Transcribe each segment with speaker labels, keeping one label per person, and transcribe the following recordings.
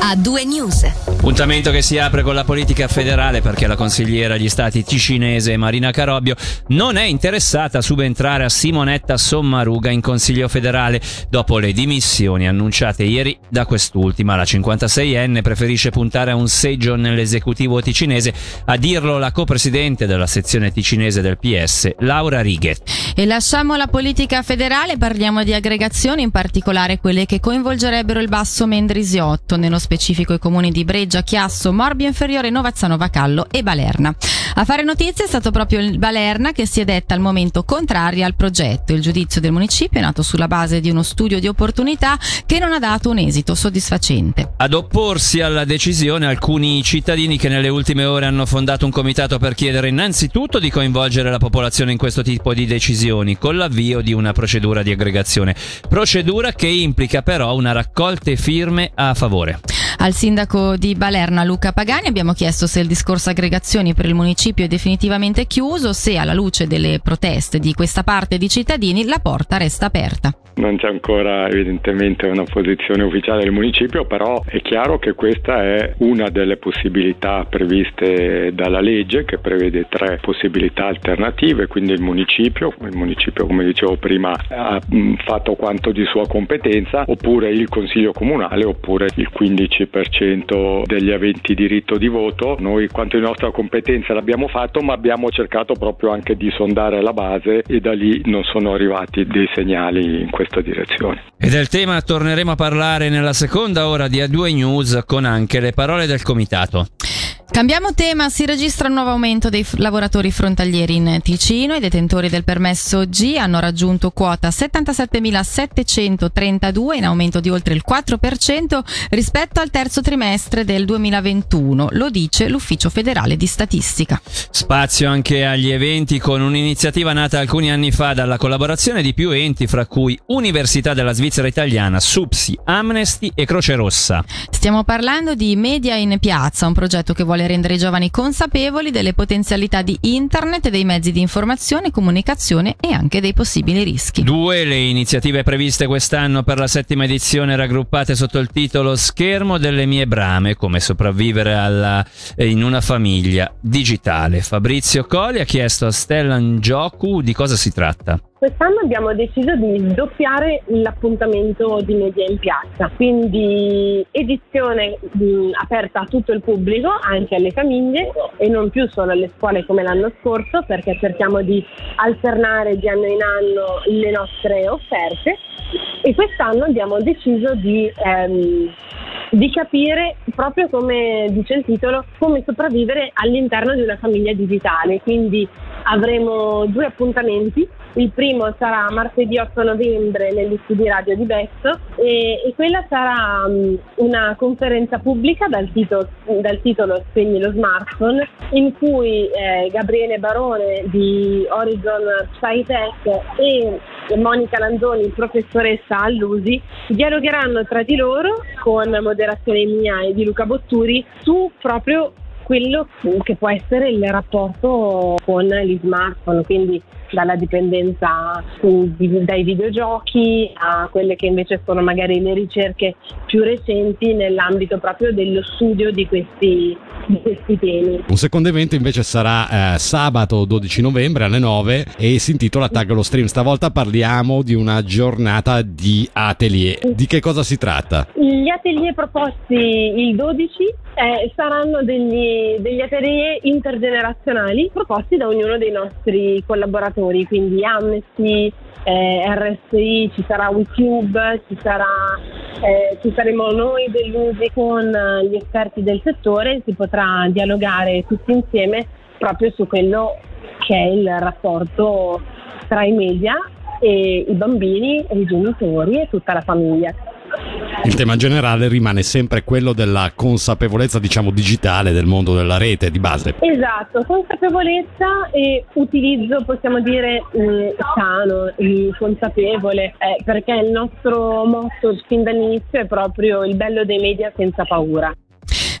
Speaker 1: a due news.
Speaker 2: Appuntamento che si apre con la politica federale perché la consigliera agli stati ticinese Marina Carobbio non è interessata a subentrare a Simonetta Sommaruga in Consiglio federale dopo le dimissioni annunciate ieri da quest'ultima. La 56enne preferisce puntare a un seggio nell'esecutivo ticinese, a dirlo la copresidente della sezione ticinese del PS, Laura Righe.
Speaker 3: E lasciamo la politica federale, parliamo di aggregazioni, in particolare quelle che coinvolgerebbero il Basso Mendrisiotto, nello specifico i comuni di Breggia, Chiasso, Morbio Inferiore, Novazzano Vacallo e Balerna. A fare notizia è stato proprio il Balerna che si è detta al momento contraria al progetto. Il giudizio del municipio è nato sulla base di uno studio di opportunità che non ha dato un esito soddisfacente.
Speaker 2: Ad opporsi alla decisione alcuni cittadini che nelle ultime ore hanno fondato un comitato per chiedere innanzitutto di coinvolgere la popolazione in questo tipo di decisioni con l'avvio di una procedura di aggregazione. Procedura che implica però una raccolta firme a favore.
Speaker 3: Al sindaco di Balerna Luca Pagani abbiamo chiesto se il discorso aggregazioni per il municipio è definitivamente chiuso, se alla luce delle proteste di questa parte di cittadini la porta resta aperta.
Speaker 4: Non c'è ancora evidentemente una posizione ufficiale del municipio, però è chiaro che questa è una delle possibilità previste dalla legge che prevede tre possibilità alternative, quindi il municipio, il municipio come dicevo prima ha fatto quanto di sua competenza, oppure il consiglio comunale, oppure il 15% degli aventi diritto di voto. Noi quanto di nostra competenza l'abbiamo fatto, ma abbiamo cercato proprio anche di sondare la base e da lì non sono arrivati dei segnali in questa direzione.
Speaker 2: E del tema torneremo a parlare nella seconda ora di A2 News con anche le parole del comitato.
Speaker 3: Cambiamo tema, si registra un nuovo aumento dei f- lavoratori frontalieri in Ticino. I detentori del permesso G hanno raggiunto quota 77.732 in aumento di oltre il 4% rispetto al terzo trimestre del 2021, lo dice l'Ufficio federale di statistica.
Speaker 2: Spazio anche agli eventi con un'iniziativa nata alcuni anni fa dalla collaborazione di più enti, fra cui Università della Svizzera Italiana, Supsi, Amnesty e Croce Rossa.
Speaker 3: Stiamo parlando di Media in Piazza, un progetto che vuole rendere i giovani consapevoli delle potenzialità di internet, dei mezzi di informazione, comunicazione e anche dei possibili rischi.
Speaker 2: Due le iniziative previste quest'anno per la settima edizione raggruppate sotto il titolo Schermo delle mie brame, come sopravvivere alla, in una famiglia digitale. Fabrizio Colli ha chiesto a Stellan Giocu di cosa si tratta.
Speaker 5: Quest'anno abbiamo deciso di doppiare l'appuntamento di Media in Piazza, quindi edizione mh, aperta a tutto il pubblico, anche alle famiglie e non più solo alle scuole come l'anno scorso perché cerchiamo di alternare di anno in anno le nostre offerte e quest'anno abbiamo deciso di, ehm, di capire, proprio come dice il titolo, come sopravvivere all'interno di una famiglia digitale. Quindi avremo due appuntamenti. Il primo sarà martedì 8 novembre negli studi radio di Besto e, e quella sarà um, una conferenza pubblica dal titolo, dal titolo Spegni lo smartphone in cui eh, Gabriele Barone di Horizon SciTech e Monica Lanzoni, professoressa all'USI, dialogheranno tra di loro con moderazione mia e di Luca Botturi su proprio quello che può essere il rapporto con gli smartphone, quindi dalla dipendenza dai videogiochi a quelle che invece sono magari le ricerche più recenti nell'ambito proprio dello studio di questi, di questi temi.
Speaker 6: Un secondo evento invece sarà eh, sabato 12 novembre alle 9 e si intitola Tag lo Stream. Stavolta parliamo di una giornata di atelier. Di che cosa si tratta?
Speaker 5: Gli atelier proposti il 12 eh, saranno degli, degli atelier intergenerazionali proposti da ognuno dei nostri collaboratori, quindi Amnesty, eh, RSI, ci sarà WeTube, ci, sarà, eh, ci saremo noi dell'USI con gli esperti del settore, si potrà dialogare tutti insieme proprio su quello che è il rapporto tra i media e i bambini, i genitori e tutta la famiglia.
Speaker 6: Il tema generale rimane sempre quello della consapevolezza, diciamo, digitale del mondo della rete di base.
Speaker 5: Esatto, consapevolezza e utilizzo, possiamo dire, mh, sano, mh, consapevole, eh, perché il nostro motto fin dall'inizio è proprio il bello dei media senza paura.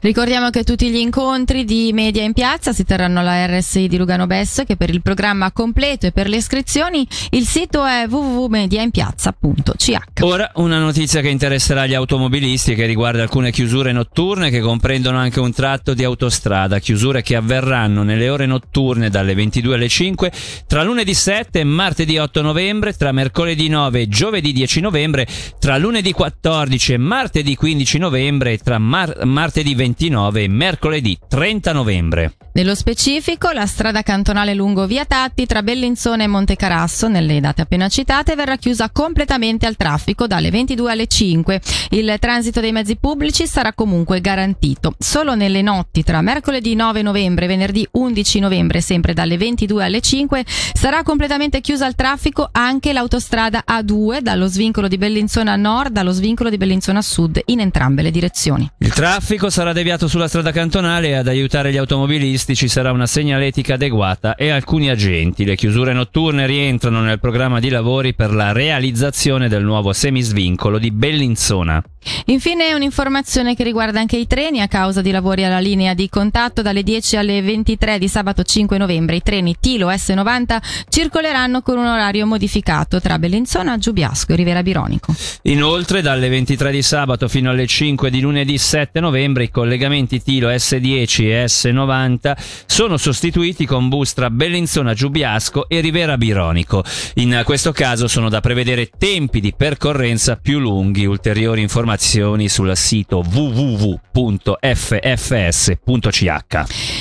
Speaker 3: Ricordiamo che tutti gli incontri di Media in Piazza si terranno alla RSI di Lugano Besso che per il programma completo e per le iscrizioni il sito è www.mediainpiazza.ch.
Speaker 2: Ora una notizia che interesserà gli automobilisti che riguarda alcune chiusure notturne che comprendono anche un tratto di autostrada, chiusure che avverranno nelle ore notturne dalle 22 alle 5 tra lunedì 7 e martedì 8 novembre, tra mercoledì 9 e giovedì 10 novembre, tra lunedì 14 e martedì 15 novembre e tra mar- martedì 29 e mercoledì 30 novembre.
Speaker 3: Nello specifico, la strada cantonale lungo via Tatti tra Bellinzone e Montecarasso, nelle date appena citate, verrà chiusa completamente al traffico dalle 22 alle 5. Il transito dei mezzi pubblici sarà comunque garantito. Solo nelle notti tra mercoledì 9 novembre e venerdì 11 novembre, sempre dalle 22 alle 5, sarà completamente chiusa al traffico anche l'autostrada A2 dallo svincolo di Bellinzona a nord allo svincolo di Bellinzona a sud in entrambe le direzioni.
Speaker 2: Il traffico sarà deviato sulla strada cantonale e ad aiutare gli automobilisti ci sarà una segnaletica adeguata e alcuni agenti. Le chiusure notturne rientrano nel programma di lavori per la realizzazione del nuovo semisvincolo di Bellinzona.
Speaker 3: Infine un'informazione che riguarda anche i treni a causa di lavori alla linea di contatto dalle 10 alle 23 di sabato 5 novembre. I treni Tilo S90 circoleranno con un orario modificato tra Bellinzona, Giubiasco e Rivera Bironico.
Speaker 2: Inoltre dalle 23 di sabato fino alle 5 di lunedì 7 novembre i collegamenti Tilo S10 e S90 sono sostituiti con bus tra Bellinzona, Giubiasco e Rivera Bironico. In questo caso sono da prevedere tempi di percorrenza più lunghi. Ulteriori informazioni sul sito www.ffs.ch.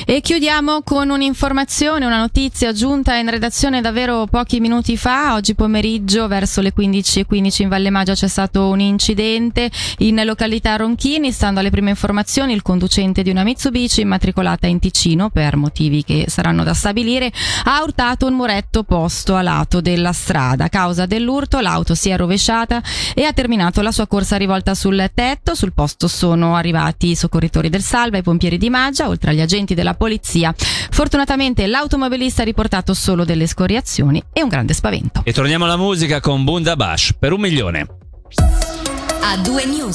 Speaker 3: E chiudiamo con un'informazione, una notizia giunta in redazione davvero pochi minuti fa. Oggi pomeriggio, verso le 15.15 in Valle Magia, c'è stato un incidente in località Ronchini. Stando alle prime informazioni, il conducente di una Mitsubishi immatricolata in Ticino, per motivi che saranno da stabilire, ha urtato un muretto posto a lato della strada. A causa dell'urto, l'auto si è rovesciata e ha terminato la sua corsa rivolta sul tetto. Sul posto sono arrivati i soccorritori del Salva, i pompieri di Maggia, oltre agli agenti della polizia. Fortunatamente l'automobilista ha riportato solo delle scoriazioni e un grande spavento.
Speaker 2: E torniamo alla musica con Bunda Bash per un milione.
Speaker 1: A due news.